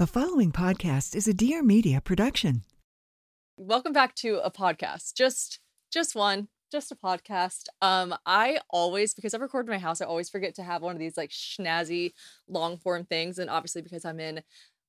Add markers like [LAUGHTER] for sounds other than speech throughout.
The following podcast is a Dear Media production. Welcome back to a podcast. Just just one, just a podcast. Um, I always, because I've recorded my house, I always forget to have one of these like snazzy long form things. And obviously because I'm in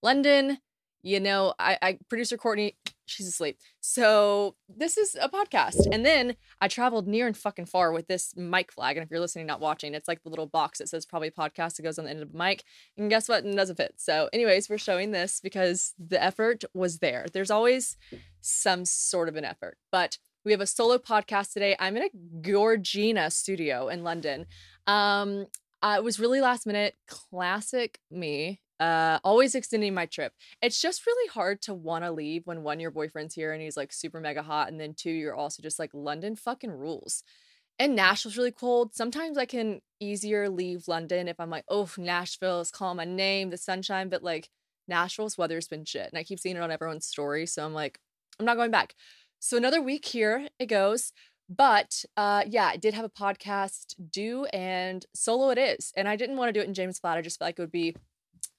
London, you know, I, I producer Courtney, she's asleep. So this is a podcast. And then I traveled near and fucking far with this mic flag. And if you're listening, not watching, it's like the little box that says probably podcast It goes on the end of the mic. And guess what? It doesn't fit. So, anyways, we're showing this because the effort was there. There's always some sort of an effort. But we have a solo podcast today. I'm in a Georgina studio in London. Um, uh, it was really last minute, classic me. Uh, always extending my trip. It's just really hard to want to leave when one, your boyfriend's here and he's like super mega hot, and then two, you're also just like London fucking rules. And Nashville's really cold. Sometimes I can easier leave London if I'm like, oh, Nashville is calling my name, the sunshine, but like Nashville's weather's been shit, and I keep seeing it on everyone's story, so I'm like, I'm not going back. So another week here it goes. But uh yeah, I did have a podcast due and solo it is. And I didn't want to do it in James Flat. I just felt like it would be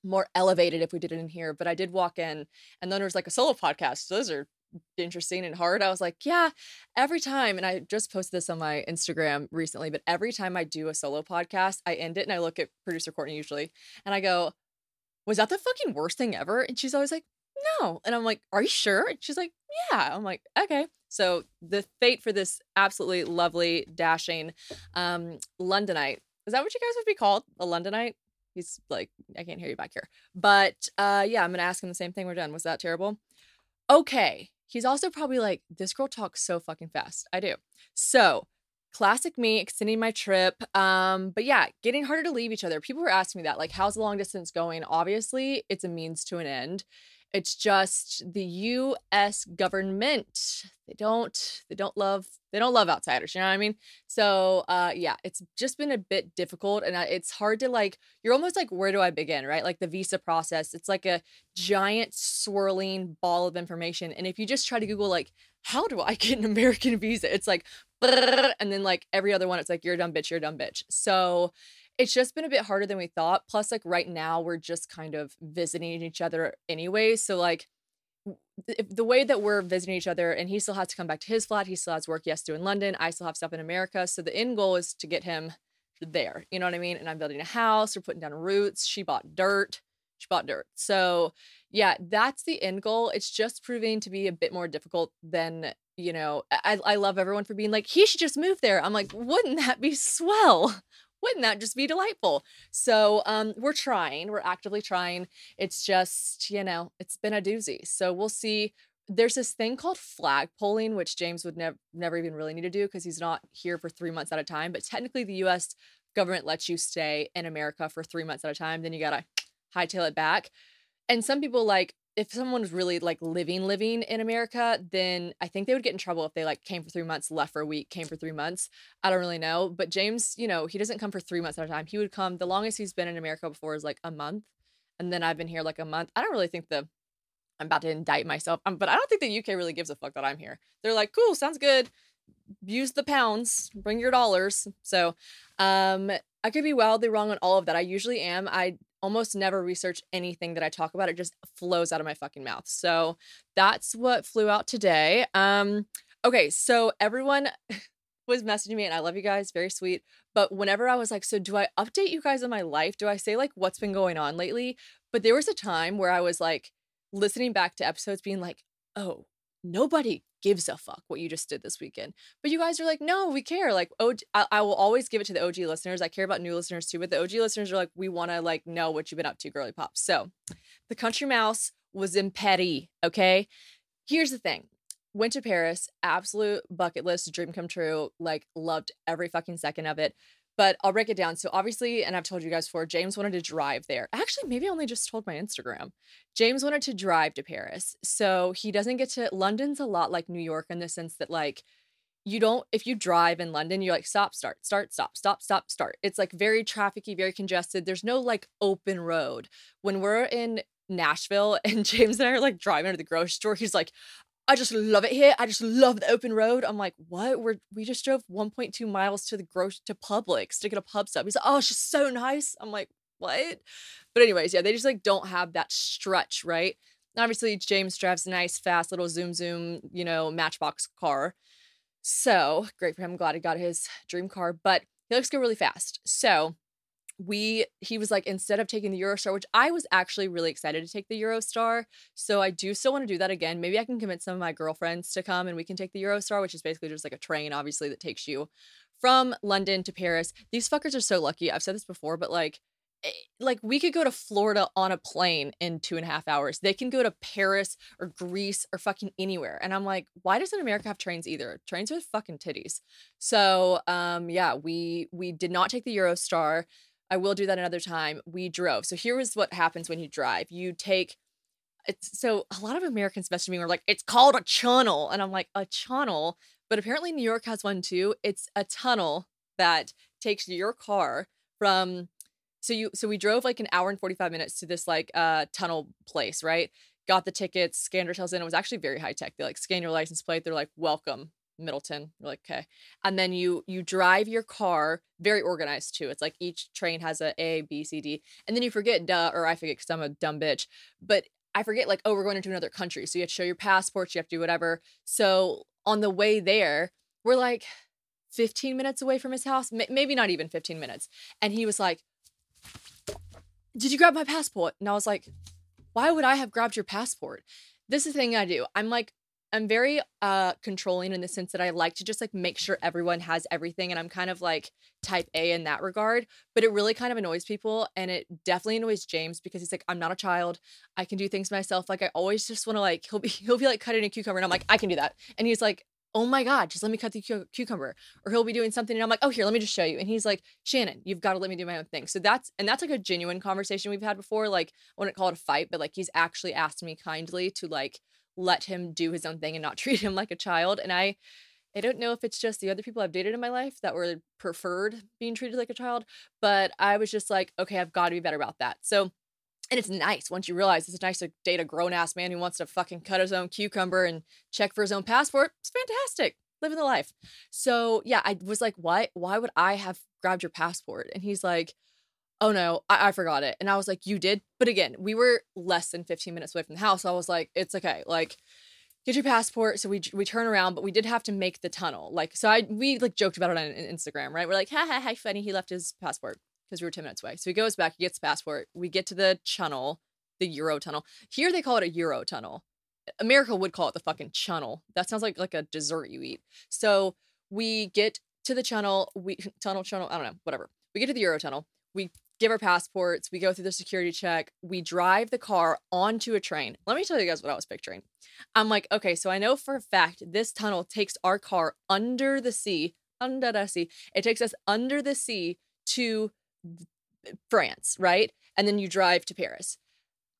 more elevated if we did it in here. But I did walk in and then there was like a solo podcast. Those are interesting and hard. I was like, yeah, every time, and I just posted this on my Instagram recently, but every time I do a solo podcast, I end it and I look at producer Courtney usually and I go, was that the fucking worst thing ever? And she's always like, no. And I'm like, are you sure? And she's like, yeah. I'm like, okay. So the fate for this absolutely lovely, dashing um Londonite. Is that what you guys would be called? A Londonite? He's like, I can't hear you back here. But uh yeah, I'm gonna ask him the same thing. We're done. Was that terrible? Okay. He's also probably like, this girl talks so fucking fast. I do. So classic me extending my trip um but yeah getting harder to leave each other people were asking me that like how's the long distance going obviously it's a means to an end it's just the US government. They don't they don't love they don't love outsiders, you know what I mean? So, uh yeah, it's just been a bit difficult and it's hard to like you're almost like where do I begin, right? Like the visa process, it's like a giant swirling ball of information and if you just try to google like how do I get an American [LAUGHS] visa? It's like and then like every other one it's like you're a dumb bitch, you're a dumb bitch. So, it's just been a bit harder than we thought. Plus, like right now, we're just kind of visiting each other anyway. So, like, the way that we're visiting each other, and he still has to come back to his flat, he still has work he has to do in London. I still have stuff in America. So, the end goal is to get him there. You know what I mean? And I'm building a house, we're putting down roots. She bought dirt. She bought dirt. So, yeah, that's the end goal. It's just proving to be a bit more difficult than you know, I, I love everyone for being like, he should just move there. I'm like, wouldn't that be swell? Wouldn't that just be delightful? So um, we're trying, we're actively trying. It's just, you know, it's been a doozy. So we'll see. There's this thing called flag polling, which James would never never even really need to do because he's not here for three months at a time. But technically, the U.S. government lets you stay in America for three months at a time. Then you gotta hightail it back. And some people like if someone's really like living living in America, then I think they would get in trouble if they like came for three months, left for a week, came for three months. I don't really know, but James, you know, he doesn't come for three months at a time. He would come. The longest he's been in America before is like a month, and then I've been here like a month. I don't really think the I'm about to indict myself, um, but I don't think the UK really gives a fuck that I'm here. They're like, cool, sounds good. Use the pounds, bring your dollars. So, um, I could be wildly wrong on all of that. I usually am. I almost never research anything that I talk about. It just flows out of my fucking mouth. So that's what flew out today. Um, okay, so everyone [LAUGHS] was messaging me, and I love you guys, very sweet. But whenever I was like, so do I update you guys on my life? Do I say like what's been going on lately? But there was a time where I was like listening back to episodes being like, oh, nobody gives a fuck what you just did this weekend. But you guys are like, no, we care. Like, oh, I, I will always give it to the OG listeners. I care about new listeners too, but the OG listeners are like, we want to like know what you've been up to, girly pop. So the country mouse was in petty. Okay. Here's the thing. Went to Paris, absolute bucket list, dream come true. Like, loved every fucking second of it. But I'll break it down. So obviously, and I've told you guys before, James wanted to drive there. Actually, maybe I only just told my Instagram. James wanted to drive to Paris. So he doesn't get to London's a lot like New York in the sense that like you don't if you drive in London, you're like stop, start, start, stop, stop, stop, start. It's like very trafficy, very congested. There's no like open road. When we're in Nashville [LAUGHS] and James and I are like driving to the grocery store, he's like, I just love it here. I just love the open road. I'm like, what? We're we just drove 1.2 miles to the grocery to Publix to get a pub sub. He's like, oh, it's just so nice. I'm like, what? But anyways, yeah, they just like don't have that stretch, right? Obviously, James drives a nice, fast little zoom zoom, you know, matchbox car. So great for him. I'm glad he got his dream car, but he likes to go really fast. So we he was like instead of taking the Eurostar, which I was actually really excited to take the Eurostar. So I do still want to do that again. Maybe I can convince some of my girlfriends to come and we can take the Eurostar, which is basically just like a train, obviously, that takes you from London to Paris. These fuckers are so lucky. I've said this before, but like eh, like we could go to Florida on a plane in two and a half hours. They can go to Paris or Greece or fucking anywhere. And I'm like, why doesn't America have trains either? Trains with fucking titties. So um yeah, we we did not take the Eurostar. I will do that another time. We drove. So here was what happens when you drive. You take it's so a lot of Americans messaged me were like, it's called a chunnel. And I'm like, a chunnel. But apparently New York has one too. It's a tunnel that takes your car from so you so we drove like an hour and 45 minutes to this like uh tunnel place, right? Got the tickets, scanned ourselves in. It was actually very high tech. They like scan your license plate. They're like, welcome Middleton. You're like, okay. And then you you drive your car very organized too. It's like each train has a A, B, C, D. And then you forget, duh, or I forget because I'm a dumb bitch. But I forget, like, oh, we're going into another country. So you have to show your passports, you have to do whatever. So on the way there, we're like 15 minutes away from his house, M- maybe not even 15 minutes. And he was like, Did you grab my passport? And I was like, Why would I have grabbed your passport? This is the thing I do. I'm like I'm very uh controlling in the sense that I like to just like make sure everyone has everything and I'm kind of like type A in that regard, but it really kind of annoys people and it definitely annoys James because he's like I'm not a child. I can do things myself. Like I always just want to like he'll be [LAUGHS] he'll be like cutting a cucumber and I'm like I can do that. And he's like Oh my God, just let me cut the cu- cucumber. Or he'll be doing something and I'm like, oh, here, let me just show you. And he's like, Shannon, you've got to let me do my own thing. So that's, and that's like a genuine conversation we've had before. Like, I wouldn't call it a fight, but like he's actually asked me kindly to like let him do his own thing and not [LAUGHS] treat him like a child. And I I don't know if it's just the other people I've dated in my life that were preferred being treated like a child, but I was just like, okay, I've got to be better about that. So and it's nice once you realize it's nice to date a grown ass man who wants to fucking cut his own cucumber and check for his own passport. It's fantastic. Living the life. So yeah, I was like, what? Why would I have grabbed your passport? And he's like, oh no, I-, I forgot it. And I was like, you did? But again, we were less than 15 minutes away from the house. So I was like, it's okay. Like, get your passport. So we we turn around, but we did have to make the tunnel. Like, so I we like joked about it on Instagram, right? We're like, ha ha ha, funny. He left his passport because we were 10 minutes away. So he goes back, he gets the passport. We get to the tunnel, the Euro tunnel. Here they call it a Euro tunnel. America would call it the fucking chunnel. That sounds like like a dessert you eat. So we get to the chunnel, we [LAUGHS] tunnel chunnel, I don't know, whatever. We get to the Euro tunnel. We give our passports, we go through the security check, we drive the car onto a train. Let me tell you guys what I was picturing. I'm like, okay, so I know for a fact this tunnel takes our car under the sea, under the sea. It takes us under the sea to France, right? And then you drive to Paris.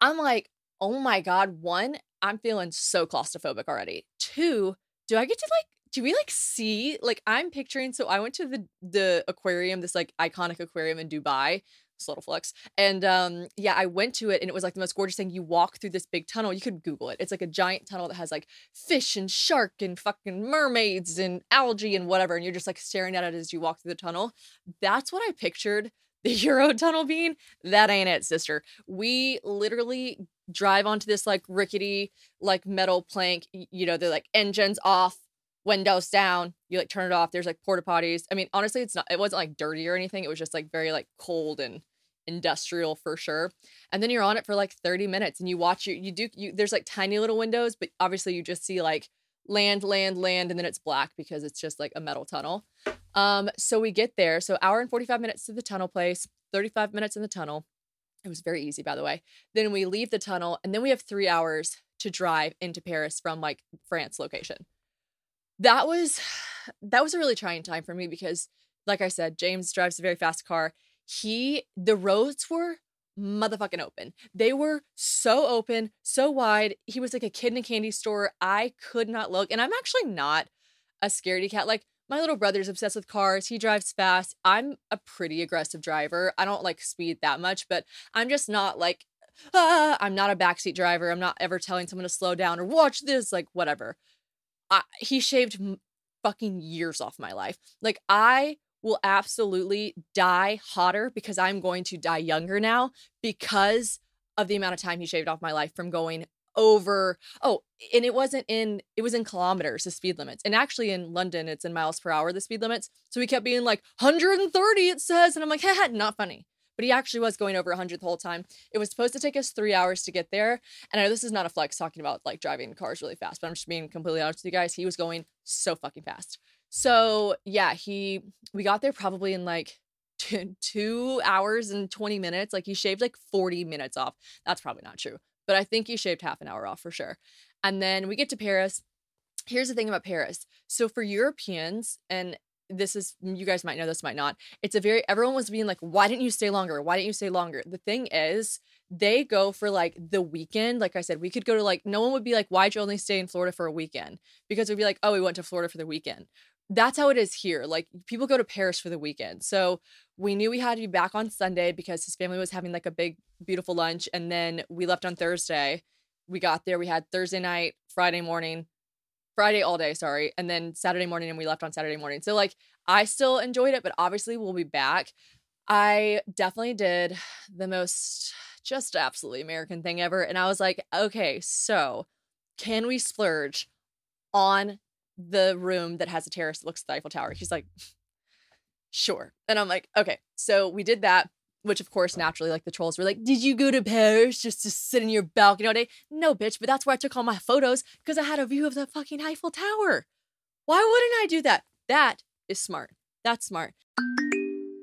I'm like, oh my God, one, I'm feeling so claustrophobic already. Two, do I get to like do we like see like I'm picturing so I went to the the aquarium this like iconic aquarium in Dubai little flex. And um, yeah, I went to it and it was like the most gorgeous thing. You walk through this big tunnel. You could Google it. It's like a giant tunnel that has like fish and shark and fucking mermaids and algae and whatever. And you're just like staring at it as you walk through the tunnel. That's what I pictured the [LAUGHS] Euro tunnel being. That ain't it, sister. We literally drive onto this like rickety, like metal plank. You know, they're like engines off, windows down. You like turn it off. There's like porta potties. I mean, honestly, it's not. It wasn't like dirty or anything. It was just like very like cold and industrial for sure. And then you're on it for like 30 minutes and you watch you you do you there's like tiny little windows, but obviously you just see like land, land, land, and then it's black because it's just like a metal tunnel. Um, so we get there. So hour and 45 minutes to the tunnel place, 35 minutes in the tunnel. It was very easy, by the way. Then we leave the tunnel, and then we have three hours to drive into Paris from like France location. That was [SIGHS] that was a really trying time for me because, like I said, James drives a very fast car. He the roads were motherfucking open. They were so open, so wide. He was like a kid in a candy store. I could not look. And I'm actually not a scaredy cat. Like my little brother's obsessed with cars. He drives fast. I'm a pretty aggressive driver. I don't like speed that much, but I'm just not like ah, I'm not a backseat driver. I'm not ever telling someone to slow down or watch this, like whatever. I, he shaved fucking years off my life. Like I will absolutely die hotter because I'm going to die younger now because of the amount of time he shaved off my life from going over oh and it wasn't in it was in kilometers the speed limits and actually in london it's in miles per hour the speed limits so he kept being like 130 it says and i'm like haha not funny but he actually was going over 100 the whole time. It was supposed to take us three hours to get there and i know this is not a flex talking about like driving cars really fast but i'm just being completely honest with you guys he was going so fucking fast so yeah, he we got there probably in like [LAUGHS] two, two hours and 20 minutes. Like he shaved like 40 minutes off. That's probably not true, but I think he shaved half an hour off for sure. And then we get to Paris. Here's the thing about Paris. So for Europeans, and this is you guys might know this might not it's a very everyone was being like why didn't you stay longer why didn't you stay longer the thing is they go for like the weekend like i said we could go to like no one would be like why'd you only stay in florida for a weekend because we'd be like oh we went to florida for the weekend that's how it is here. Like people go to Paris for the weekend. So we knew we had to be back on Sunday because his family was having like a big, beautiful lunch. And then we left on Thursday. We got there. We had Thursday night, Friday morning, Friday all day, sorry. And then Saturday morning, and we left on Saturday morning. So like I still enjoyed it, but obviously we'll be back. I definitely did the most just absolutely American thing ever. And I was like, okay, so can we splurge on the room that has a terrace that looks at the Eiffel Tower. He's like, [LAUGHS] sure. And I'm like, okay. So we did that, which of course, naturally, like the trolls were like, did you go to Paris just to sit in your balcony all day? No, bitch, but that's where I took all my photos because I had a view of the fucking Eiffel Tower. Why wouldn't I do that? That is smart. That's smart.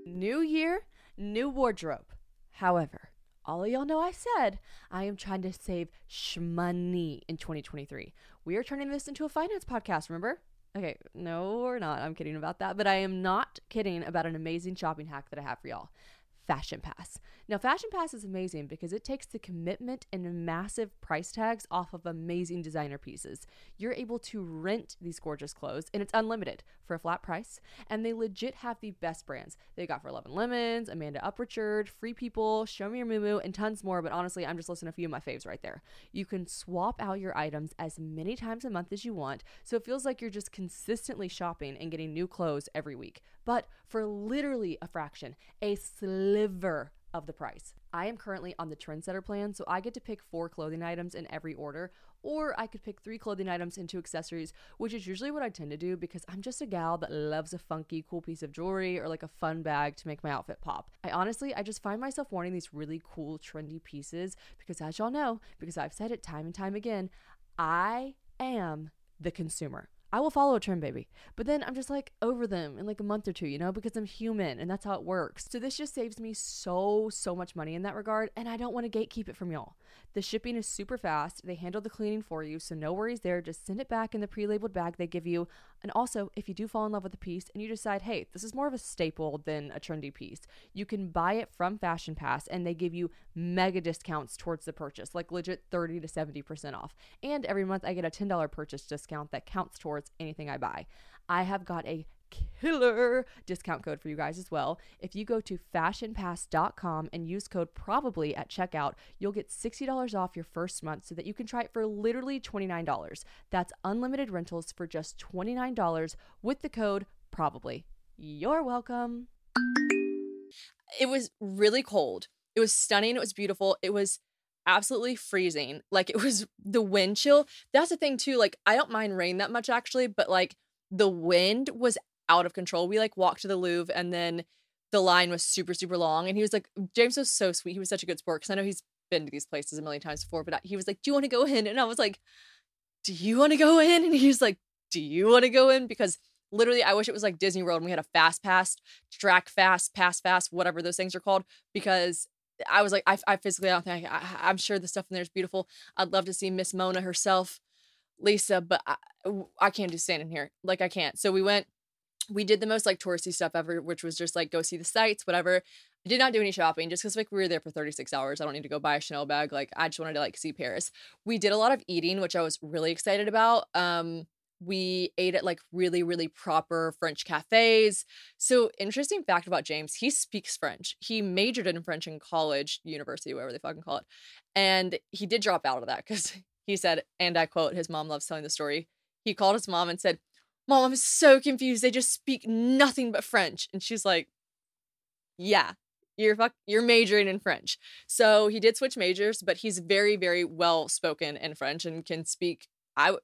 New year, new wardrobe. However, all of y'all know I said I am trying to save shmoney in 2023. We are turning this into a finance podcast, remember? Okay, no, we're not. I'm kidding about that. But I am not kidding about an amazing shopping hack that I have for y'all. FashionPass. Now, FashionPass is amazing because it takes the commitment and massive price tags off of amazing designer pieces. You're able to rent these gorgeous clothes and it's unlimited for a flat price. And they legit have the best brands. They got For Love and Lemons, Amanda Uprichard, Free People, Show Me Your Mumu, and tons more. But honestly, I'm just listing a few of my faves right there. You can swap out your items as many times a month as you want. So it feels like you're just consistently shopping and getting new clothes every week but for literally a fraction, a sliver of the price. I am currently on the trendsetter plan, so I get to pick four clothing items in every order, or I could pick three clothing items and two accessories, which is usually what I tend to do because I'm just a gal that loves a funky, cool piece of jewelry or like a fun bag to make my outfit pop. I honestly, I just find myself wanting these really cool, trendy pieces because, as y'all know, because I've said it time and time again, I am the consumer. I will follow a trend, baby. But then I'm just like over them in like a month or two, you know, because I'm human and that's how it works. So this just saves me so, so much money in that regard. And I don't want to gatekeep it from y'all. The shipping is super fast. They handle the cleaning for you. So no worries there. Just send it back in the pre labeled bag they give you. And also, if you do fall in love with a piece and you decide, hey, this is more of a staple than a trendy piece, you can buy it from FashionPass and they give you mega discounts towards the purchase, like legit 30 to 70% off. And every month I get a $10 purchase discount that counts towards anything I buy. I have got a killer discount code for you guys as well. If you go to fashionpass.com and use code probably at checkout, you'll get $60 off your first month so that you can try it for literally $29. That's unlimited rentals for just $29 with the code probably. You're welcome. It was really cold. It was stunning. It was beautiful. It was absolutely freezing. Like it was the wind chill. That's the thing too. Like I don't mind rain that much actually, but like the wind was out of control. We like walked to the Louvre and then the line was super, super long. And he was like, James was so sweet. He was such a good sport because I know he's been to these places a million times before, but he was like, Do you want to go in? And I was like, Do you want to go in? And he was like, Do you want to go in? Because literally, I wish it was like Disney World and we had a fast pass, track fast, pass fast, whatever those things are called, because I was like, I, I physically, I don't think I, am sure the stuff in there is beautiful. I'd love to see Miss Mona herself, Lisa, but I, I can't just stand in here. Like, I can't. So we went, we did the most like touristy stuff ever, which was just like go see the sights, whatever. I did not do any shopping just because like we were there for 36 hours. I don't need to go buy a Chanel bag. Like I just wanted to like see Paris. We did a lot of eating, which I was really excited about. Um, we ate at like really, really proper French cafes. So, interesting fact about James, he speaks French. He majored in French in college, university, whatever they fucking call it. And he did drop out of that because [LAUGHS] he said, and I quote, his mom loves telling the story. He called his mom and said, Mom, I'm so confused. They just speak nothing but French. And she's like, Yeah, you're fuck you're majoring in French. So he did switch majors, but he's very, very well spoken in French and can speak I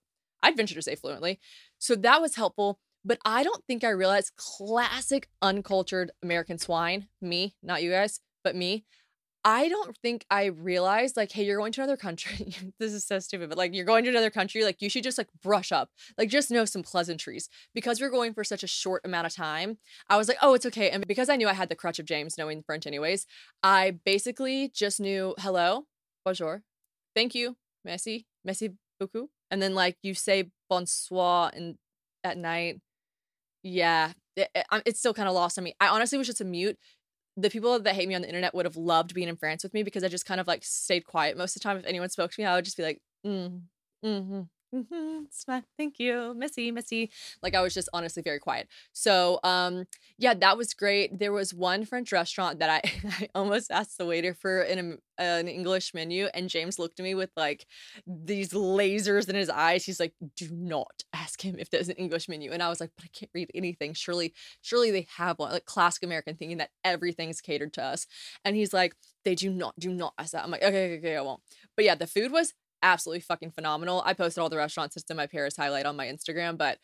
I'd venture to say fluently. So that was helpful. But I don't think I realized classic uncultured American swine, me, not you guys, but me. I don't think I realized like, hey, you're going to another country. [LAUGHS] this is so stupid, but like you're going to another country, like you should just like brush up, like just know some pleasantries. Because we're going for such a short amount of time, I was like, oh, it's okay. And because I knew I had the crutch of James knowing French anyways, I basically just knew hello, bonjour, thank you, merci, merci beaucoup and then like you say bonsoir and at night yeah it, it, it's still kind of lost on me i honestly was just a mute the people that hate me on the internet would have loved being in france with me because i just kind of like stayed quiet most of the time. If anyone spoke to me i would just be like mm, mm-hmm mm-hmm, thank you, Missy, Missy. Like I was just honestly very quiet. So um, yeah, that was great. There was one French restaurant that I, [LAUGHS] I almost asked the waiter for an an English menu, and James looked at me with like these lasers in his eyes. He's like, "Do not ask him if there's an English menu." And I was like, "But I can't read anything. Surely, surely they have one." Like classic American thinking that everything's catered to us. And he's like, "They do not, do not ask that." I'm like, "Okay, okay, okay, I won't." But yeah, the food was absolutely fucking phenomenal. I posted all the restaurants just in my Paris highlight on my Instagram, but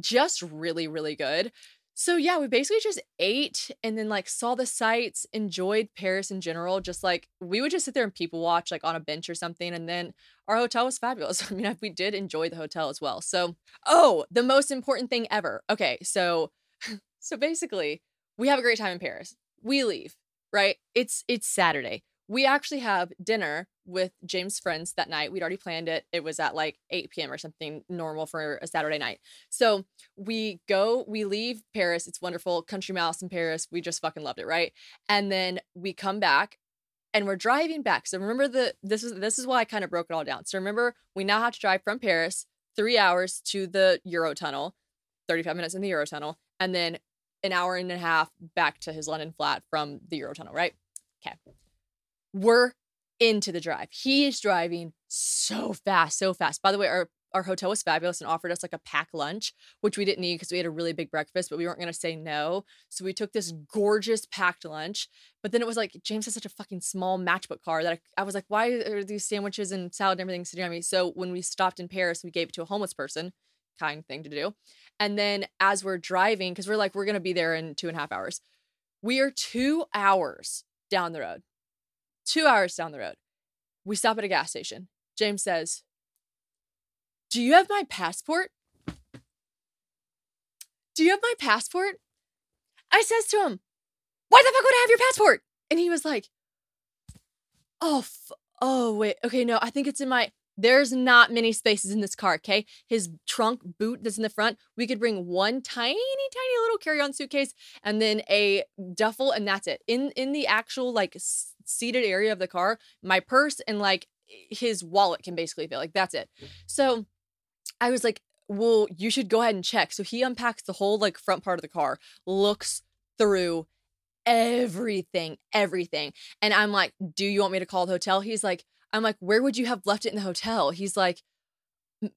just really, really good. So yeah, we basically just ate and then like saw the sights, enjoyed Paris in general. Just like we would just sit there and people watch like on a bench or something. And then our hotel was fabulous. [LAUGHS] I mean, we did enjoy the hotel as well. So, oh, the most important thing ever. Okay, so [LAUGHS] so basically, we have a great time in Paris. We leave, right? It's it's Saturday we actually have dinner with James' friends that night. We'd already planned it. It was at like 8 p.m. or something normal for a Saturday night. So we go, we leave Paris. It's wonderful. Country Mouse in Paris. We just fucking loved it, right? And then we come back and we're driving back. So remember the this is this is why I kind of broke it all down. So remember, we now have to drive from Paris three hours to the Eurotunnel, 35 minutes in the Eurotunnel, and then an hour and a half back to his London flat from the Eurotunnel, right? Okay we're into the drive. He is driving so fast, so fast. By the way, our our hotel was fabulous and offered us like a pack lunch, which we didn't need because we had a really big breakfast, but we weren't going to say no. So we took this gorgeous packed lunch. But then it was like, James has such a fucking small matchbook car that I, I was like, why are these sandwiches and salad and everything sitting on me? So when we stopped in Paris, we gave it to a homeless person, kind thing to do. And then as we're driving, because we're like, we're going to be there in two and a half hours, we are two hours down the road Two hours down the road, we stop at a gas station. James says, Do you have my passport? Do you have my passport? I says to him, Why the fuck would I have your passport? And he was like, Oh, f- oh, wait. Okay, no, I think it's in my. There's not many spaces in this car, okay? His trunk boot that's in the front, we could bring one tiny, tiny little carry-on suitcase and then a duffel, and that's it. In in the actual like seated area of the car, my purse and like his wallet can basically fit. Like that's it. So I was like, well, you should go ahead and check. So he unpacks the whole like front part of the car, looks through everything, everything. And I'm like, do you want me to call the hotel? He's like, I'm like, where would you have left it in the hotel? He's like, uh,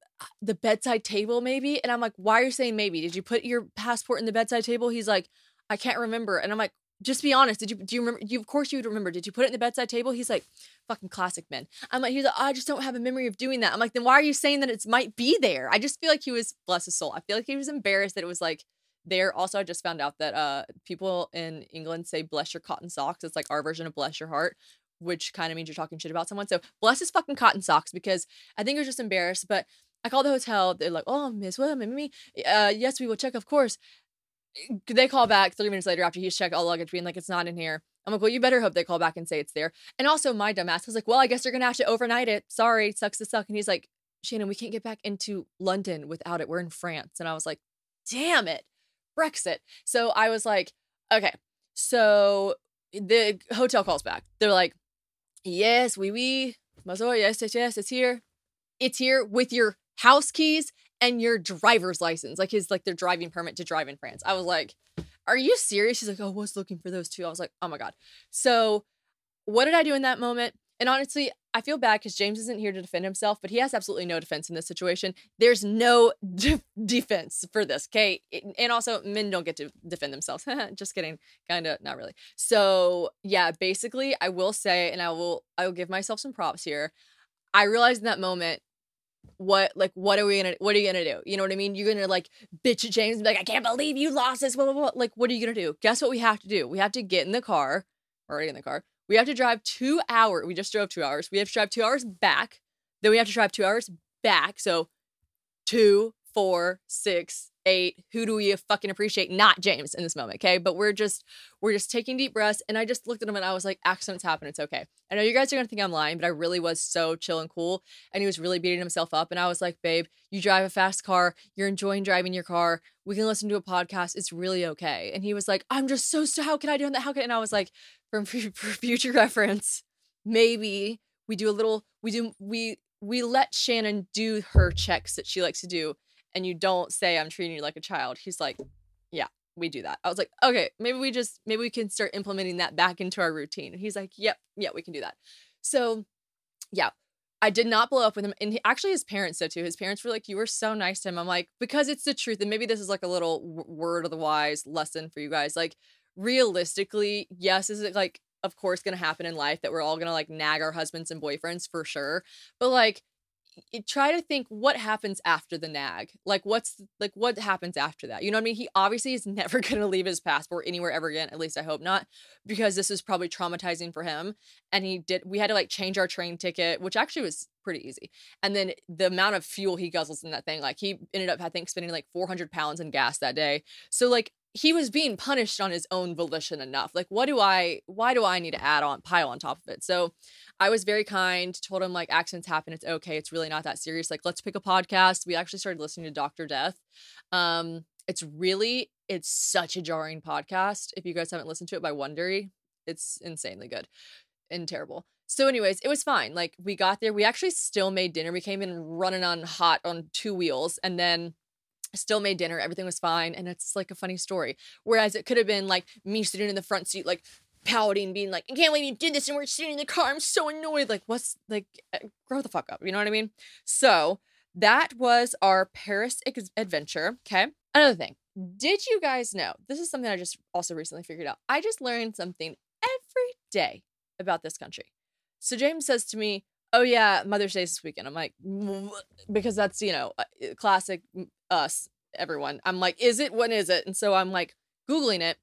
the bedside table, maybe. And I'm like, why are you saying maybe? Did you put your passport in the bedside table? He's like, I can't remember. And I'm like, just be honest. Did you do you remember? You of course you would remember. Did you put it in the bedside table? He's like, fucking classic men. I'm like, he's like, I just don't have a memory of doing that. I'm like, then why are you saying that it might be there? I just feel like he was bless his soul. I feel like he was embarrassed that it was like there. Also, I just found out that uh people in England say bless your cotton socks. It's like our version of bless your heart, which kind of means you're talking shit about someone. So bless his fucking cotton socks because I think he was just embarrassed. But I called the hotel. They're like, oh, Miss William, me, uh, yes, we will check, of course they call back three minutes later after he's checked all luggage, being like, it's not in here. I'm like, well, you better hope they call back and say it's there. And also, my dumbass was like, well, I guess you're gonna have to overnight it. Sorry, sucks to suck. And he's like, Shannon, we can't get back into London without it. We're in France. And I was like, damn it, Brexit. So I was like, okay. So the hotel calls back. They're like, yes, we, oui, oui. Mazo, yes, yes, yes, it's here. It's here with your house keys and your driver's license, like his like their driving permit to drive in France. I was like, "Are you serious?" She's like, "Oh, I was looking for those too." I was like, "Oh my god." So, what did I do in that moment? And honestly, I feel bad because James isn't here to defend himself, but he has absolutely no defense in this situation. There's no de- defense for this, okay? And also, men don't get to defend themselves. [LAUGHS] Just kidding, kind of, not really. So yeah, basically, I will say, and I will, I will give myself some props here. I realized in that moment what like what are we gonna what are you gonna do? You know what i mean? You're gonna like bitch at james like i can't believe you lost this blah, blah, blah. like what are you gonna do? Guess what we have to do? We have to get in the car already in the car. We have to drive two hours we just drove two hours. We have to drive two hours back. Then we have to drive two hours back. So two four six. Who do we fucking appreciate? Not James in this moment, okay? But we're just we're just taking deep breaths. And I just looked at him and I was like, accidents happen. It's okay. I know you guys are gonna think I'm lying, but I really was so chill and cool. And he was really beating himself up. And I was like, babe, you drive a fast car. You're enjoying driving your car. We can listen to a podcast. It's really okay. And he was like, I'm just so so. How can I do that? How can? And I was like, for future [LAUGHS] reference, maybe we do a little. We do we we let Shannon do her checks that she likes to do and you don't say I'm treating you like a child, he's like, yeah, we do that. I was like, okay, maybe we just maybe we can start implementing that back into our routine. And he's like, yep, yeah, we can do that. So, yeah, I did not blow up with him. And he, actually, his parents said too. His parents were like, You were so nice to him. I'm like, Because it's the truth. And maybe this is like a little word of the wise lesson for you guys. Like, realistically, yes, is it like, of course, to happen in life that we're all to like nag our husbands and boyfriends for sure. But like, try to think what happens after the nag like what's like what happens after that you know what i mean? He obviously is [LAUGHS] never going to leave his passport anywhere ever again at least i hope not because this is probably traumatizing for him and he did we had to like change our train ticket which actually was pretty easy and then the amount of fuel he guzzles in that thing like he ended up i think spending like 400 pounds in gas that day so like he was being punished on his own volition enough like what do i why do i need to add on pile on top of it so I was very kind, told him like accidents happen. It's okay. It's really not that serious. Like, let's pick a podcast. We actually started listening to Dr. Death. Um, it's really, it's such a jarring podcast. If you guys haven't listened to it by Wondery, it's insanely good and terrible. So, anyways, it was fine. Like, we got there. We actually still made dinner. We came in running on hot on two wheels and then still made dinner. Everything was fine. And it's like a funny story. Whereas it could have been like me sitting in the front seat, like pouting, being like, I can't believe you did this, and we're sitting in the car. I'm so annoyed. Like, what's like, eh, grow the fuck up. You know what I mean? So that was our Paris adventure. Okay. Another thing. Did you guys know? This is something I just also recently figured out. I just learned something every day about this country. So James says to me, Oh, yeah, Mother's Day this weekend. I'm like, because that's, you know, classic us, everyone. I'm like, Is it? When is it? And so I'm like, Googling it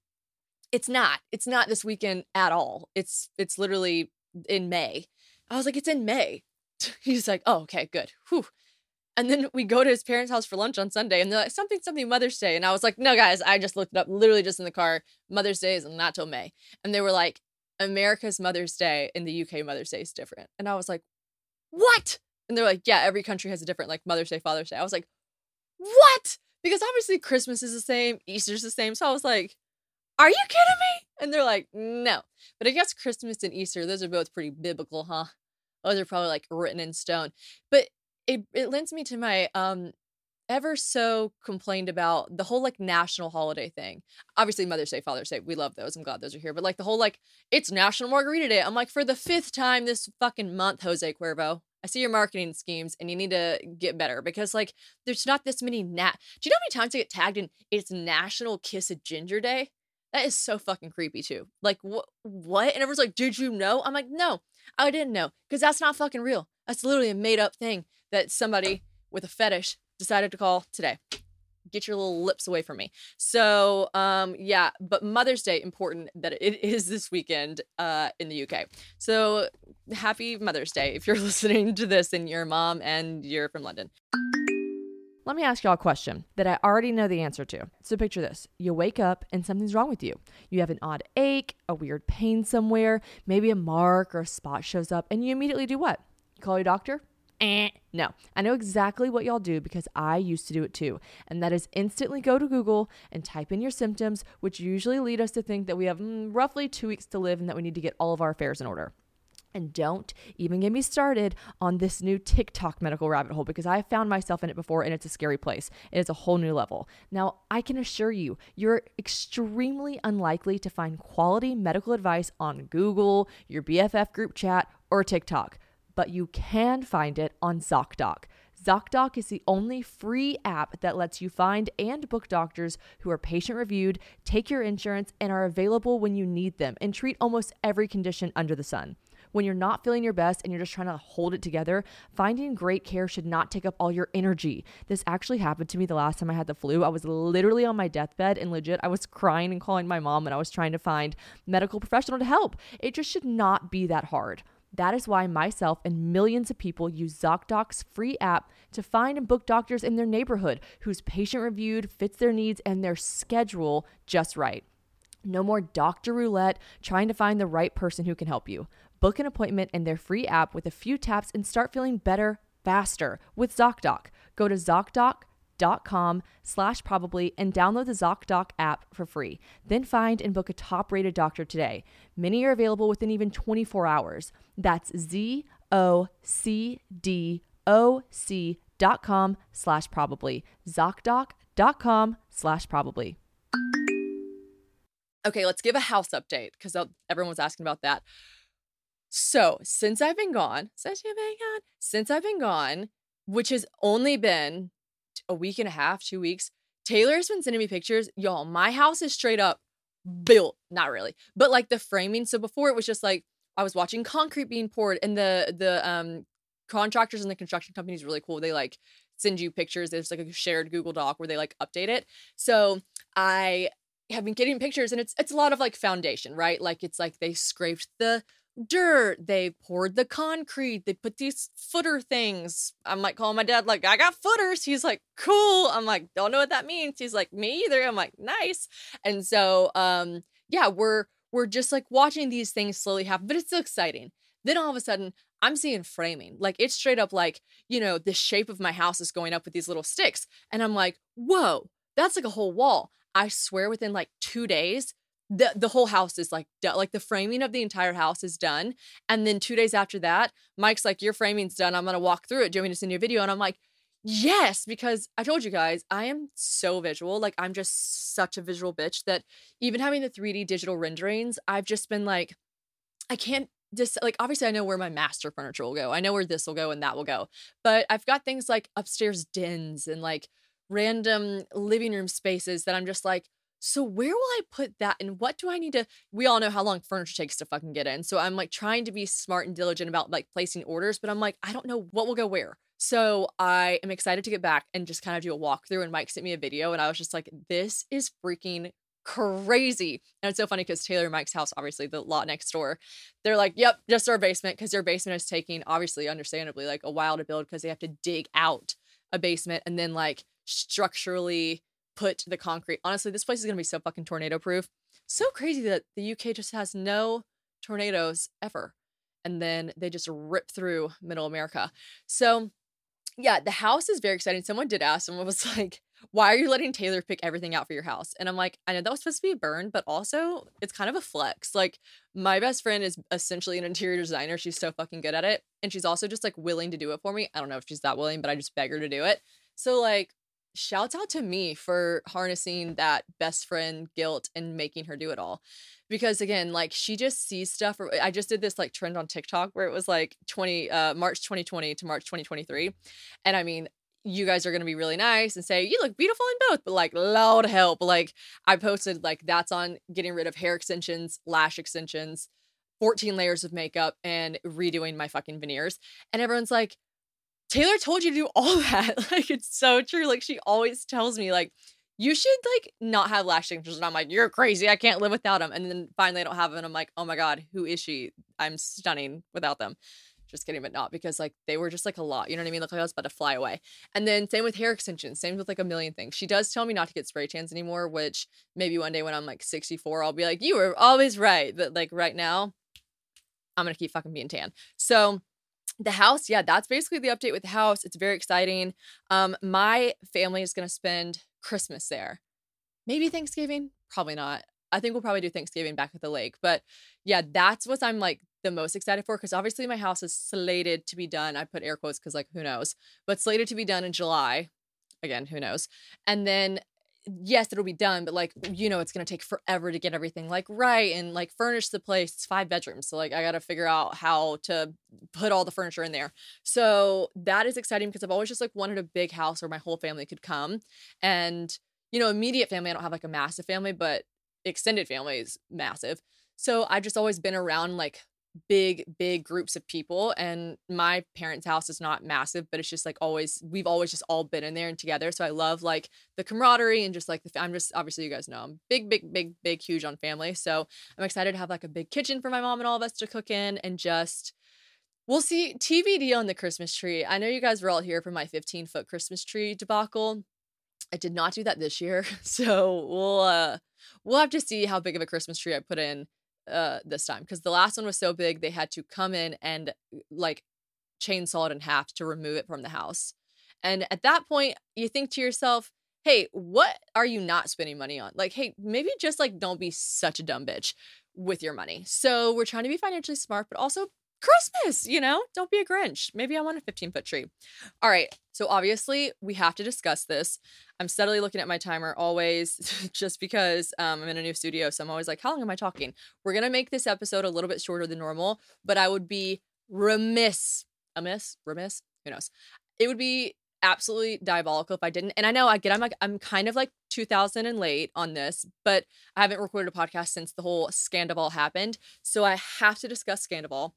it's not. It's not this weekend at all. It's it's literally in May. I was like, it's in May. [LAUGHS] He's like, oh, okay, good. Whew. And then we go to his parents' house for lunch on Sunday, and they're like, something, something Mother's Day. And I was like, no, guys, I just looked it up literally just in the car. Mother's Day is not till May. And they were like, America's Mother's Day and the UK Mother's Day is different. And I was like, what? And they're like, yeah, every country has a different like Mother's Day, Father's Day. I was like, what? Because obviously Christmas is the same, Easter's the same. So I was like, are you kidding me? And they're like, no. But I guess Christmas and Easter, those are both pretty biblical, huh? Those are probably like written in stone. But it, it lends me to my um ever so complained about the whole like national holiday thing. Obviously, Mother's Day, Father's Day, we love those. I'm glad those are here. But like the whole like, it's National Margarita Day. I'm like, for the fifth time this fucking month, Jose Cuervo. I see your marketing schemes and you need to get better because like there's not this many nat. Do you know how many times I get tagged in it's National Kiss a Ginger Day? That is so fucking creepy too. Like what what? And everyone's like, "Did you know?" I'm like, "No, I didn't know." Cuz that's not fucking real. That's literally a made up thing that somebody with a fetish decided to call today. Get your little lips away from me. So, um yeah, but Mother's Day important that it [LAUGHS] is this weekend uh in the UK. So, happy Mother's Day if you're [LAUGHS] listening to this and you're a mom and you're from London. Let me ask y'all a question that I already know the answer to. So picture this. You wake up and something's wrong with you. You have an odd ache, a weird pain somewhere, maybe a mark or a spot shows up, and you immediately do what? You call your doctor? Eh. No, I know exactly what y'all do because I used to do it too. And that is instantly go to Google and type in your symptoms, which usually lead us to think that we have mm, roughly two weeks to live and that we need to get all of our affairs in order. And don't even get me started on this new TikTok medical rabbit hole because I found myself in it before and it's a scary place. It is a whole new level. Now, I can assure you, you're extremely unlikely to find quality medical advice on Google, your BFF group chat, or TikTok, but you can find it on ZocDoc. ZocDoc is the only free app that lets you find and book doctors who are patient reviewed, take your insurance, and are available when you need them, and treat almost every condition under the sun when you're not feeling your best and you're just trying to hold it together, finding great care should not take up all your energy. This actually happened to me the last time I had the flu. I was literally on my deathbed and legit, I was crying and calling my mom and I was trying to find medical professional to help. It just should not be that hard. That is why myself and millions of people use ZocDoc's free app to find and book doctors in their neighborhood whose patient reviewed fits their needs and their schedule just right. No more doctor roulette trying to find the right person who can help you. Book an appointment in their free app with a few taps and start feeling better faster with ZocDoc. Go to ZocDoc.com slash probably and download the ZocDoc app for free. Then find and book a top rated doctor today. Many are available within even 24 hours. That's Z O C D O C dot com slash probably. ZocDoc.com slash probably. Okay, let's give a house update because uh, everyone was asking about that. So since I've been gone, since you've been gone, since I've been gone, which has only been a week and a half, two weeks, Taylor's been sending me pictures. Y'all, my house is straight up built. Not really, but like the framing. So before it was just like I was watching concrete being poured, and the the um contractors and the construction companies really cool. They like send you pictures. There's like a shared Google Doc where they like update it. So I have been getting pictures, and it's it's a lot of like foundation, right? Like it's like they scraped the dirt. They poured the concrete. They put these footer things. I'm like calling my dad, like, I got footers. He's like, cool. I'm like, don't know what that means. He's like, me either. I'm like, nice. And so um, yeah, we're we're just like watching these things slowly happen, but it's so exciting. Then all of a sudden, I'm seeing framing. Like it's straight up like, you know, the shape of my house is going up with these little sticks. And I'm like, whoa, that's like a whole wall. I swear within like two days, the the whole house is like done. Like the framing of the entire house is done. And then two days after that, Mike's like, "Your framing's done. I'm gonna walk through it. Do you want me to send you a video?" And I'm like, "Yes," because I told you guys I am so visual. Like I'm just such a visual bitch that even having the 3D digital renderings, I've just been like, I can't just like obviously I know where my master furniture will go. I know where this will go and that will go. But I've got things like upstairs dens and like random living room spaces that I'm just like so where will I put that and what do I need to we all know how long furniture takes to fucking get in. So I'm like trying to be smart and diligent about like placing orders, but I'm like I don't know what will go where. So I am excited to get back and just kind of do a walkthrough and Mike sent me a video and I was just like this is freaking crazy. And it's so funny because Taylor and Mike's house, obviously the lot next door, they're like, yep, just our basement because their basement is taking, obviously, understandably, like a while to build because they have to dig out a basement and then like structurally put the concrete. Honestly, this place is going to be so fucking tornado proof. So crazy that the UK just has no tornadoes ever. And then they just rip through middle America. So, yeah, the house is very exciting. Someone did ask, someone was [LAUGHS] like, why are you letting Taylor pick everything out for your house? And I'm like, I know that was supposed to be a burn, but also it's kind of a flex. Like, my best friend is essentially an interior designer. She's so fucking good at it. And she's also just like willing to do it for me. I don't know if she's that willing, but I just beg her to do it. So, like, shouts out to me for harnessing that best friend guilt and making her do it all. Because again like she just sees stuff i just did this like trend on tiktok where it was like 20 uh march 2020 to march 2023 and i mean you guys are going to be really nice and say you look beautiful in both but like loud help. Like i posted like that's on getting rid of hair extensions lash extensions 14 layers of makeup and redoing my fucking veneers. And everyone's like taylor told you to do all [LAUGHS] that like it's so true like she always tells me like you should like not have lash extensions and i'm like you're crazy i can't live without them and then finally i don't have them and i'm like oh my god who is she i'm stunning without them just kidding, but not because like they were just like a lot. You know what I mean? Like I was about to fly away. And then same with hair extensions, same with like a million things. She does tell me not to get spray tans anymore, which maybe one day when I'm like 64, I'll be like, you were always right. But like right now, I'm gonna keep fucking being tan. So the house, yeah, that's basically the update with the house. It's very exciting. Um, my family is gonna spend Christmas there. Maybe Thanksgiving, probably not. I think we'll probably do Thanksgiving back at the lake. But yeah, that's what I'm like the most excited for because obviously my house is slated to be done. I put air quotes because like who knows, but slated to be done in July. Again, who knows? And then yes, it'll be done, but like you know, it's gonna take forever to get everything like right and like furnish the place. It's five bedrooms, so like I gotta figure out how to put all the furniture in there. So that is exciting because I've always just like wanted a big house where my whole family could come. And you know, immediate family, I don't have like a massive family, but extended family is massive. So I've just always been around like big big groups of people and my parents house is not massive but it's just like always we've always just all been in there and together so i love like the camaraderie and just like the i'm just obviously you guys know i'm big big big big huge on family so i'm excited to have like a big kitchen for my mom and all of us to cook in and just we'll see tbd on the christmas tree i know you guys were all here for my 15 foot christmas tree debacle I did not do that this year. [LAUGHS] So we'll uh we'll have to see how big of a Christmas tree I put in uh this time because the last one was so big they had to come in and like chainsaw it in half to remove it from the house. And at that point, you think to yourself, hey, what are you not spending money on? Like, hey, maybe just like don't be such a dumb bitch with your money. So we're trying to be financially smart, but also Christmas, you know? Don't be a Grinch. Maybe I want a 15 foot tree. All right. So obviously, we have to discuss this. I'm steadily looking at my timer always, [LAUGHS] just because um, I'm in a new studio. So I'm always like, how long am I talking? We're going to make this episode a little bit shorter than normal, but I would be remiss, amiss, remiss, who knows? It would be absolutely diabolical if I didn't. And I know I get I'm like I'm kind of like 2000 and late on this, but I haven't recorded a podcast since the whole Scandoval happened. So I have to discuss Scandoval.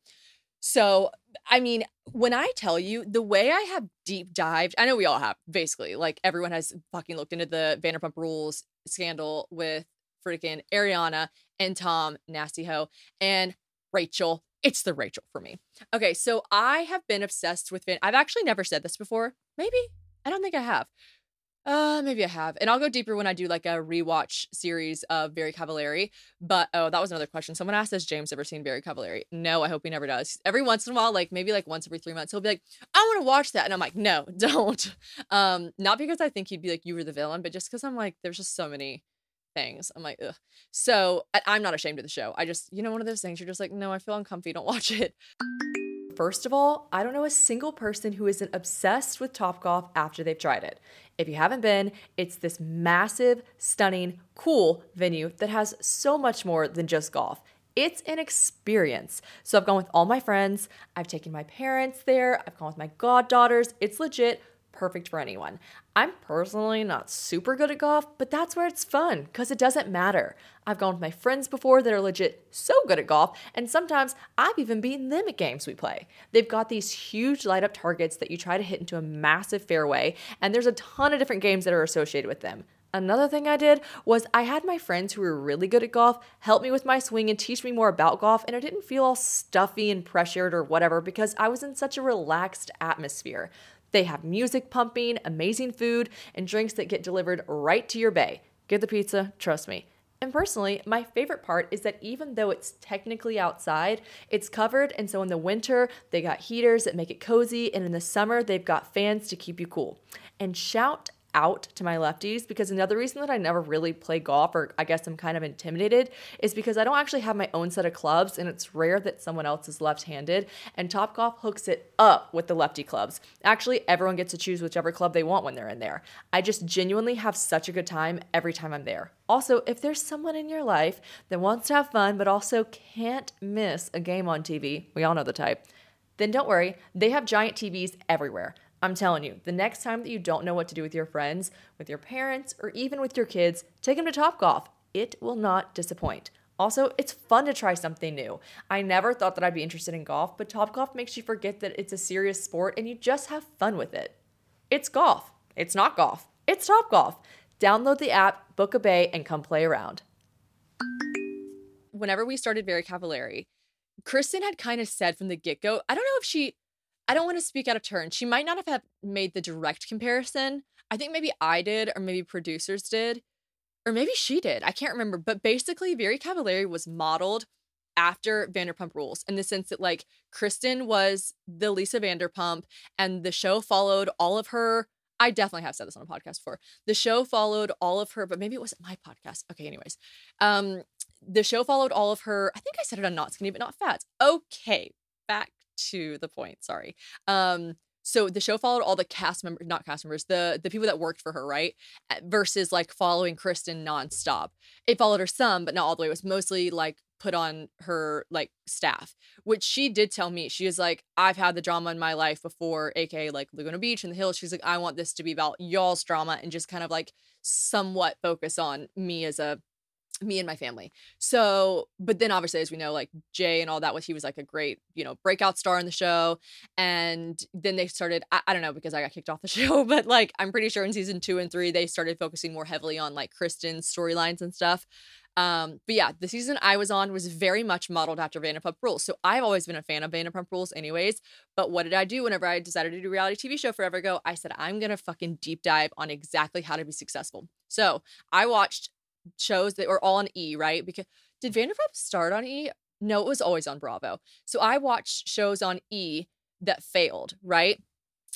So, I mean, when I tell you the way I have deep dived, I know we all have basically, like everyone has fucking looked into the Vanderpump Rules scandal with freaking Ariana and Tom Nasty Ho and Rachel. It's the Rachel for me. Okay, so I have been obsessed with Van. I've actually never said this before. Maybe I don't think I have. Uh, maybe I have. And I'll go deeper when I do like a rewatch series of Very Cavallari. But oh, that was another question. Someone asked, Has James ever seen Very Cavallari? No, I hope he never does. Every once in a while, like maybe like once every three months, he'll be like, I want to watch that. And I'm like, no, [LAUGHS] don't. Um, not because I think he'd be like, you were the villain, but just because I'm like, there's just so many things. I'm like, ugh. So I'm not ashamed of the show. I just, you know, one of those things you're just like, no, I feel uncomfy. Don't [LAUGHS] watch it. First of all, I don't know a single person who isn't obsessed with Topgolf after they've tried it. If you haven't been, it's this massive, stunning, cool venue that has so much more than just golf. It's an experience. So I've gone with all my friends, I've taken my parents there, I've gone with my goddaughters. It's legit perfect for anyone. I'm personally not super good at golf, but that's where it's fun because it doesn't matter. I've gone with my friends before that are legit so good at golf, and sometimes I've even beaten them at games we play. They've got these huge light up targets that you try to hit into a massive fairway, and there's a ton of different games that are associated with them. Another thing I did was I had my friends who were really good at golf help me with my swing and teach me more about golf, and I didn't feel all stuffy and pressured or whatever because I was in such a relaxed atmosphere. They have music pumping, amazing food, and drinks that get delivered right to your bay. Get the pizza, trust me. And personally, my favorite part is that even though it's technically outside, it's covered. And so in the winter, they got heaters that make it cozy. And in the summer, they've got fans to keep you cool. And shout out to my lefties because another reason that I never really play golf, or I guess I'm kind of intimidated, is because I don't actually have my own set of clubs and it's rare that someone else is left handed. And Topgolf hooks it up with the lefty clubs. Actually, everyone gets to choose whichever club they want when they're in there. I just genuinely have such a good time every time I'm there. Also, if there's someone in your life that wants to have fun but also can't miss a game on TV, we all know the type then don't worry, they have giant TVs everywhere. I'm telling you, the next time that you don't know what to do with your friends, with your parents, or even with your kids, take them to Topgolf. It will not disappoint. Also, it's fun to try something new. I never thought that I'd be interested in golf, but Topgolf makes you forget that it's a serious sport and you just have fun with it. It's golf. It's not golf. It's Topgolf. Download the app, book a bay, and come play around. Whenever we started Very Cavallari, Kristen had kind of said from the get go, I don't know if she, I don't want to speak out of turn. She might not have made the direct comparison. I think maybe I did, or maybe producers did or maybe she did. I can't remember. But basically, Very Cavallari was modeled after Vanderpump Rules in the sense that like Kristen was the Lisa Vanderpump, and the show followed all of her. I definitely have said this on a podcast before. The show followed all of her, but maybe it wasn't my podcast. Okay, anyways. Um, the show followed all of her. I think I said it on Not Skinny But Not Fat. Okay, back to the point. Sorry. Um, so the show followed all the cast members, not cast members, the the people that worked for her, right? Versus like following Kristen nonstop. It followed her some, but not all the way. It was mostly like put on her like staff, which she did tell me. She was like, I've had the drama in my life before, aka like Laguna Beach and the Hills. She's like, I want this to be about y'all's drama and just kind of like somewhat focus on me as a me and my family. So, but then obviously, as we know, like Jay and all that was he was like a great, you know, breakout star in the show. And then they started, I, I, don't know because I got kicked off the [LAUGHS] show, but like I'm pretty sure in season two and three, they started focusing more heavily on like Kristen's storylines and stuff. Um, but yeah, the season I was on was very much modeled after Vanderpump Rules. So I've always been a fan of Vanderpump Rules, anyways. But what did I do whenever I decided to do reality TV show forever ago? I said, I'm gonna fucking deep dive on exactly how to be successful. So I watched shows that were all on E, right? Because did mm. Vanderpump start on E? No, it was always on Bravo. So I watched shows on E that failed, right?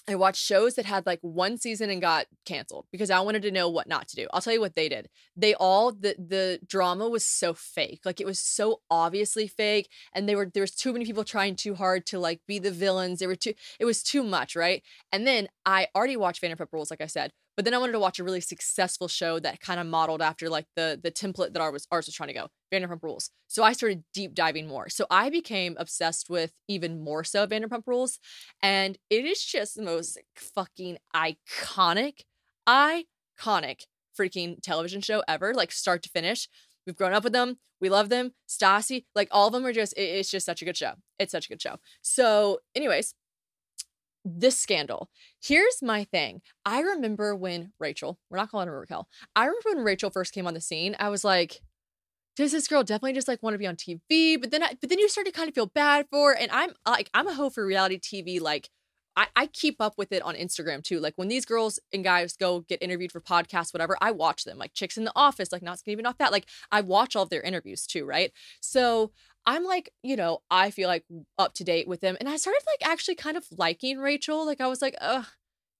I watched shows that had like one season and got canceled because I wanted to know what not to do. I'll tell you what they did. They all the the drama was so fake. Like it was so obviously fake and they were there was too many people trying too hard to like be the villains. They were too it was too much, right? And then I already watched Vanderpump Rules like I said, but then I wanted to watch a really successful show that kind of modeled after like the the template that ours was ours was trying to go. Vanderpump Rules. So I started deep diving more. So I became obsessed with even more so Vanderpump Rules, and it is just the most fucking iconic, iconic freaking television show ever, like start to finish. We've grown up with them. We love them. Stassi, like all of them are just, it's just such a good show. It's such a good show. So, anyways, this scandal. Here's my thing. I remember when Rachel, we're not calling her Raquel. I remember when Rachel first came on the scene, I was like, does this girl definitely just like want to be on TV? But then I, but then you start to kind of feel bad for. And I'm like, I'm a hoe for reality TV. Like I, I keep up with it on Instagram too. Like when these girls and guys go get interviewed for podcasts, whatever, I watch them. Like chicks in the office, like not even off that. Like I watch all of their interviews too, right? So I'm like, you know, I feel like up to date with them. And I started like actually kind of liking Rachel. Like I was like, uh,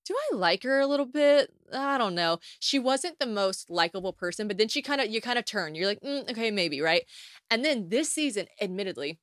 do I like her a little bit? I don't know. She wasn't the most likable person, but then she kind of, you kind of turn. You're like, mm, okay, maybe, right? And then this season, admittedly,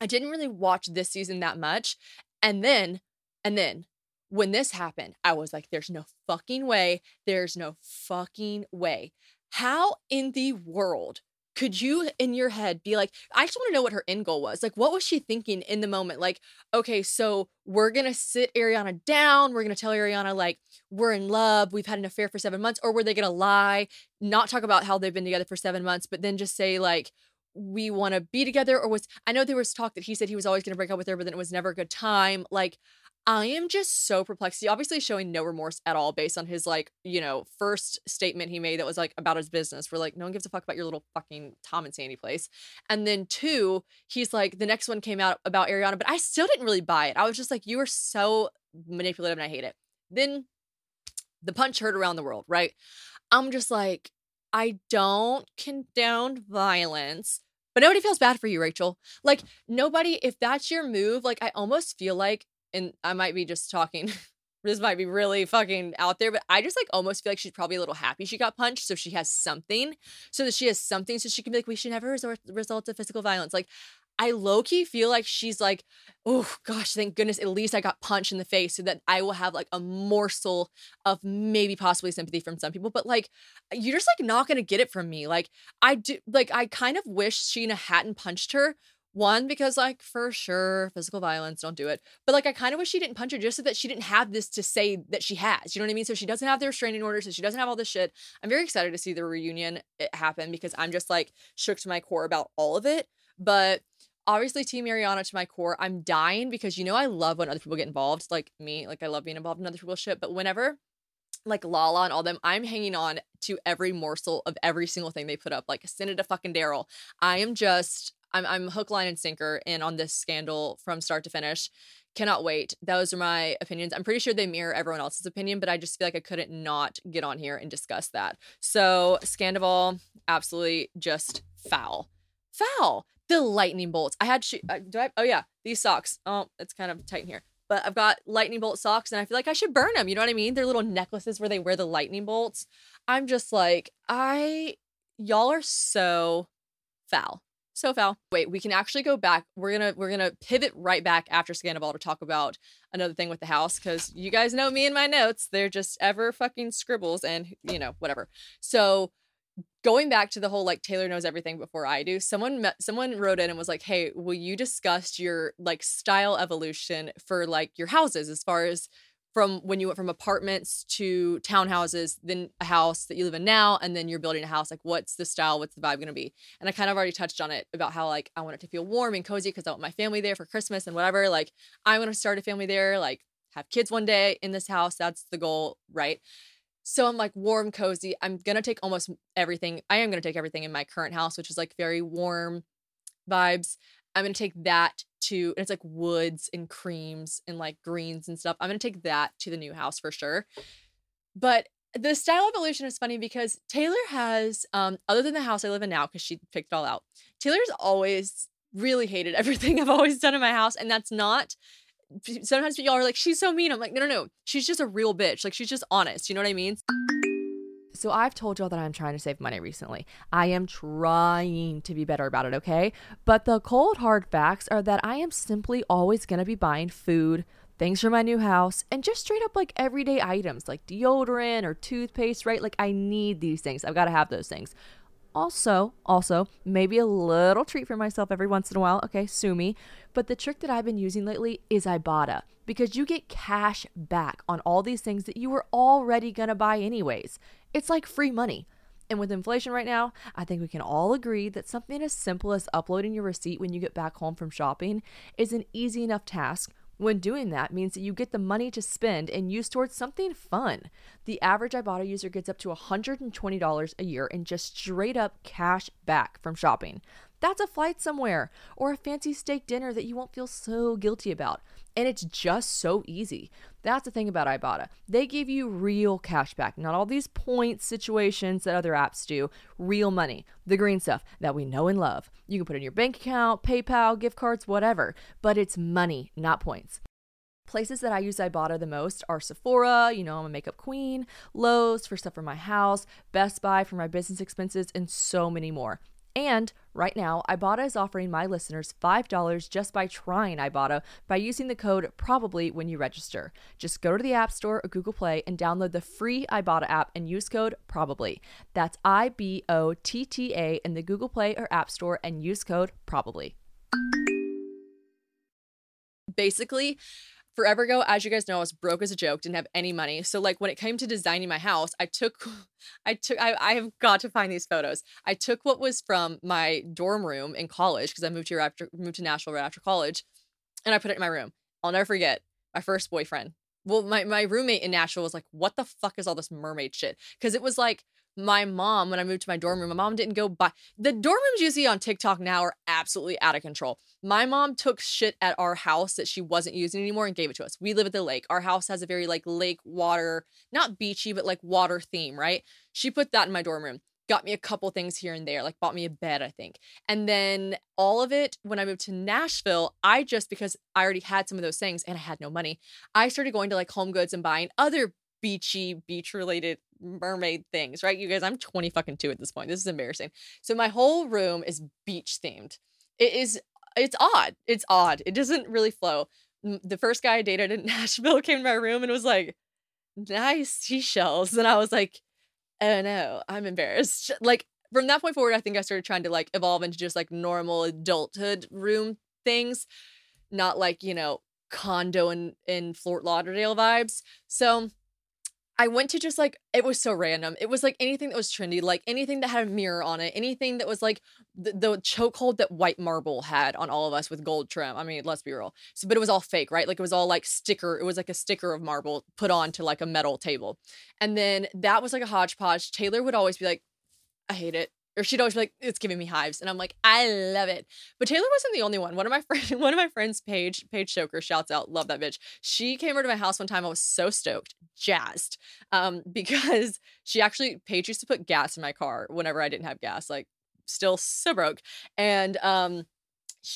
I didn't really watch this season that much. And then, and then when this happened, I was like, there's no fucking way. There's no fucking way. How in the world could you in your head be like i just want to know what her end goal was. Like what was she thinking in the moment? Like okay so we're gonna sit ariana down we're gonna tell ariana like we're in love we've had an affair for seven months or were they gonna lie not talk about how they've been together for seven months but then just say like we want to be together or was i know there was talk that he said he was always gonna break up with her but then it was never a good time like I am just so perplexed. He obviously showing no remorse at all based on his like, you know, first statement he made that was like about his business. We're like, no one gives a fuck about your little fucking Tom and Sandy place. And then two, he's like, the next one came out about Ariana, but I still didn't really buy it. I was just like, you are so manipulative and I hate it. Then the punch heard around the world, right? I'm just like, I don't condone violence, but nobody feels bad for you, Rachel. Like, nobody, if that's your move, like, I almost feel like and I might be just talking. [LAUGHS] this might be really fucking out there, but I just like almost feel like she's probably a little happy she got punched, so she has something, so that she has something, so she can be like, we should never resort result to physical violence. Like, I low key feel like she's like, oh gosh, thank goodness, at least I got punched in the face, so that I will have like a morsel of maybe possibly sympathy from some people. But like, you're just like not gonna get it from me. Like, I do, like, I kind of wish Scheana hadn't punched her One, because like for sure, physical violence, don't do it. But like I kind of wish she didn't punch her just so that she didn't have this to say that she has. You know what I mean? So she doesn't have the restraining order, so she doesn't have all this shit. I'm very excited to see the reunion it happen because I'm just like shook to my core about all of it. But obviously Team Ariana to my core. I'm dying because you know I love when other people get involved, like me. Like I love being involved in other people's shit. But whenever like Lala and all them, I'm hanging on to every morsel of every single thing they put up. Like send it to fucking Daryl. I am just I'm I'm hook, line, and sinker in on this scandal from start to finish. Cannot wait. Those are my opinions. I'm pretty sure they mirror everyone else's opinion, but I just feel like I couldn't not get on here and discuss that. So, Scandoval, absolutely just foul. Foul. The lightning bolts. I had, uh, do I? Oh, yeah, these socks. Oh, it's kind of tight in here. But I've got lightning bolt socks and I feel like I should burn them. You know what I mean? They're little necklaces where they wear the lightning bolts. I'm just like, I, y'all are so foul so foul. Wait, we can actually go back. We're gonna we're gonna pivot right back after Scandoval to talk about another thing with the house because you guys know me and my notes. They're just ever fucking scribbles and you know whatever. So going back to the whole like Taylor knows everything before I do. Someone met, someone wrote in and was like, "Hey, will you discuss your like style evolution for like your houses as far as from when you went from apartments to townhouses, then a house that you live in now, and then you're building a house. Like, what's the style? What's the vibe going to be? And I kind of already touched on it about how, like, I want it to feel warm and cozy because I want my family there for Christmas and whatever. Like, I want to start a family there, like, have kids one day in this house. That's the goal, right? So I'm like warm, cozy. I'm going to take almost everything. I am going to take everything in my current house, which is like very warm vibes. I'm to take that to and it's like woods and creams and like greens and stuff. I'm gonna take that to the new house for sure. But the style evolution is funny because Taylor has, um, other than the house I live in now, because she picked it all out, Taylor's always really hated everything [LAUGHS] I've always done in my house. And that's not sometimes y'all are like, she's so mean. I'm like, no, no, no. She's just a real bitch. Like she's just honest. You know what I mean? So I've told y'all that I'm trying to save money recently. I am trying to be better about it, okay? But the cold hard facts are that I am simply always going to be buying food, things for my new house, and just straight up like everyday items like deodorant or toothpaste, right? Like I need these things. I've got to have those things. Also, also, maybe a little treat for myself every once in a while. Okay, sue me. But the trick that I've been using lately is Ibotta because you get cash back on all these things that you were already going to buy anyways. It's like free money. And with inflation right now, I think we can all agree that something as simple as uploading your receipt when you get back home from shopping is an easy enough task when doing that means that you get the money to spend and use towards something fun. The average Ibotta user gets up to $120 a year in just straight up cash back from shopping. That's a flight somewhere or a fancy steak dinner that you won't feel so guilty about. And it's just so easy. That's the thing about Ibotta. They give you real cash back, not all these points situations that other apps do. Real money, the green stuff that we know and love. You can put in your bank account, PayPal, gift cards, whatever, but it's money, not points. Places that I use Ibotta the most are Sephora, you know, I'm a makeup queen, Lowe's for stuff for my house, Best Buy for my business expenses, and so many more. And right now, Ibotta is offering my listeners $5 just by trying Ibotta by using the code PROBABLY when you register. Just go to the App Store or Google Play and download the free Ibotta app and use code PROBABLY. That's I B O T T A in the Google Play or App Store and use code PROBABLY. Basically, forever ago, as you guys know, I was broke as a joke, didn't have any money. So like when it came to designing my house, I took [LAUGHS] I took I, I have got to find these photos. I took what was from my dorm room in college because I moved here after moved to Nashville right after college, and I put it in my room. I'll never forget my first boyfriend. Well, my, my roommate in Nashville was like, What the fuck is all this mermaid shit? Because it was like my mom, when I moved to my dorm room, my mom didn't go buy the dorm rooms you see on TikTok now are absolutely out of control. My mom took shit at our house that she wasn't using anymore and gave it to us. We live at the lake. Our house has a very like lake water, not beachy, but like water theme, right? She put that in my dorm room. Got me a couple things here and there, like bought me a bed, I think. And then all of it, when I moved to Nashville, I just, because I already had some of those things and I had no money, I started going to like Home Goods and buying other beachy, beach related mermaid things, right? You guys, I'm 20 fucking two at this point. This is embarrassing. So my whole room is beach themed. It is, it's odd. It's odd. It doesn't really flow. The first guy I dated in [LAUGHS] Nashville came to my room and was like, nice seashells. And I was like, oh no, I'm embarrassed. [LAUGHS] Like, from that point forward, I think I started trying to like evolve into just like normal adulthood room things, not like, you know, condo in, in Fort Lauderdale vibes. So I went to just like it was so random. It was like anything that was trendy, like anything that had a mirror on it, anything that was like the, the chokehold that white marble had on all of us with gold trim. I mean, let's be real. So, but it was all fake, right? Like it was all like sticker. It was like a sticker of marble put onto like a metal table, and then that was like a hodgepodge. Taylor would always be like, "I hate it or she'd always be like, "It's giving me hives," and I'm like, "I love it." But Taylor wasn't the only one. One of my [LAUGHS] friends, one of my friends, Paige, Paige Stoker, shouts out, "Love that bitch." She came over to my house one time. I was so stoked, jazzed, um, [LAUGHS] because she actually Paige used to put gas in my car whenever I didn't have gas. Like, still so broke, and um.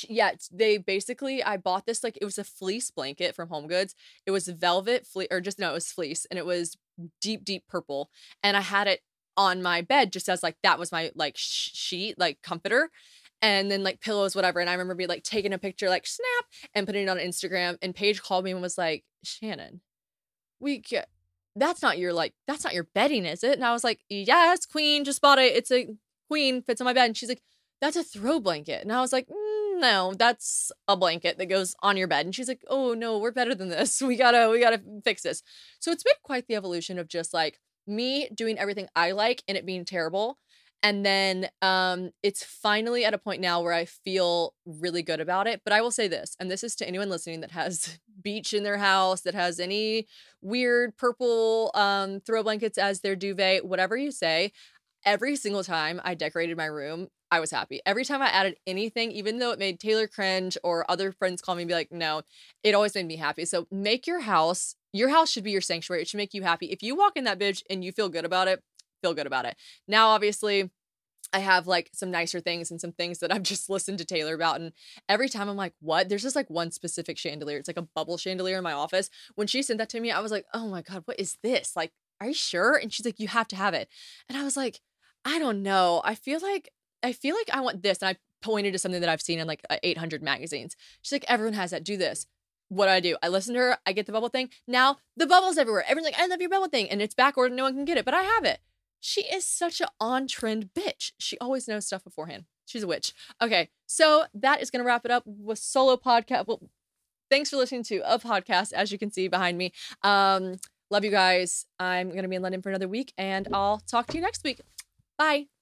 Yeah, they basically I bought this like it was a fleece blanket from Home Goods. It was velvet fleece or just no, it was fleece and it was deep deep purple and I had it on my bed just as like that was my like sh- sheet like comforter and then like pillows whatever and i remember being like taking a picture like snap and putting it on instagram and paige called me and was like shannon we get that's not your like that's not your bedding is it? And i was like yes queen just bought it it's a queen fits on my bed and she's like that's a throw blanket and i was like mm, no that's a blanket that goes on your bed and she's like oh no we're better than this [LAUGHS] we gotta we gotta fix this. So it's been quite the evolution of just like me doing everything I like and it being terrible. And then um, it's finally at a point now where I feel really good about it. But I will say this, and this is to anyone listening that has [LAUGHS] beach in their house, that has any weird purple um, throw blankets as their duvet, whatever you say. Every single time I decorated my room, I was happy. Every time I added anything, even though it made Taylor cringe or other friends call me and be like, no, it always made me happy. So make your house, your house should be your sanctuary. It should make you happy. If you walk in that bitch and you feel good about it, feel good about it. Now, obviously, I have like some nicer things and some things that I've just [LAUGHS] listened to Taylor about. And every time I'm like, what? There's just like one specific chandelier. It's like a bubble chandelier in my office. When she sent that to me, I was like, oh my God, what is this? Like, are you sure? And she's like, you have to have it. And I was like, I don't know. I feel like I feel like I want this. And I pointed to something that I've seen in like uh, 800 magazines. She's like, everyone has that. Do this. What do I do? I listen to her. I get the bubble thing. Now the bubble's everywhere. Everyone's like, I love your bubble thing. And it's backward. And no one can get it, but I have it. She is such an on trend bitch. She always knows stuff beforehand. She's a witch. Okay. So that is going to wrap it up with solo podcast. Well, thanks for listening to a podcast, as you can see behind me. Um, love you guys. I'm going to be in London for another week and I'll talk to you next week. Bye.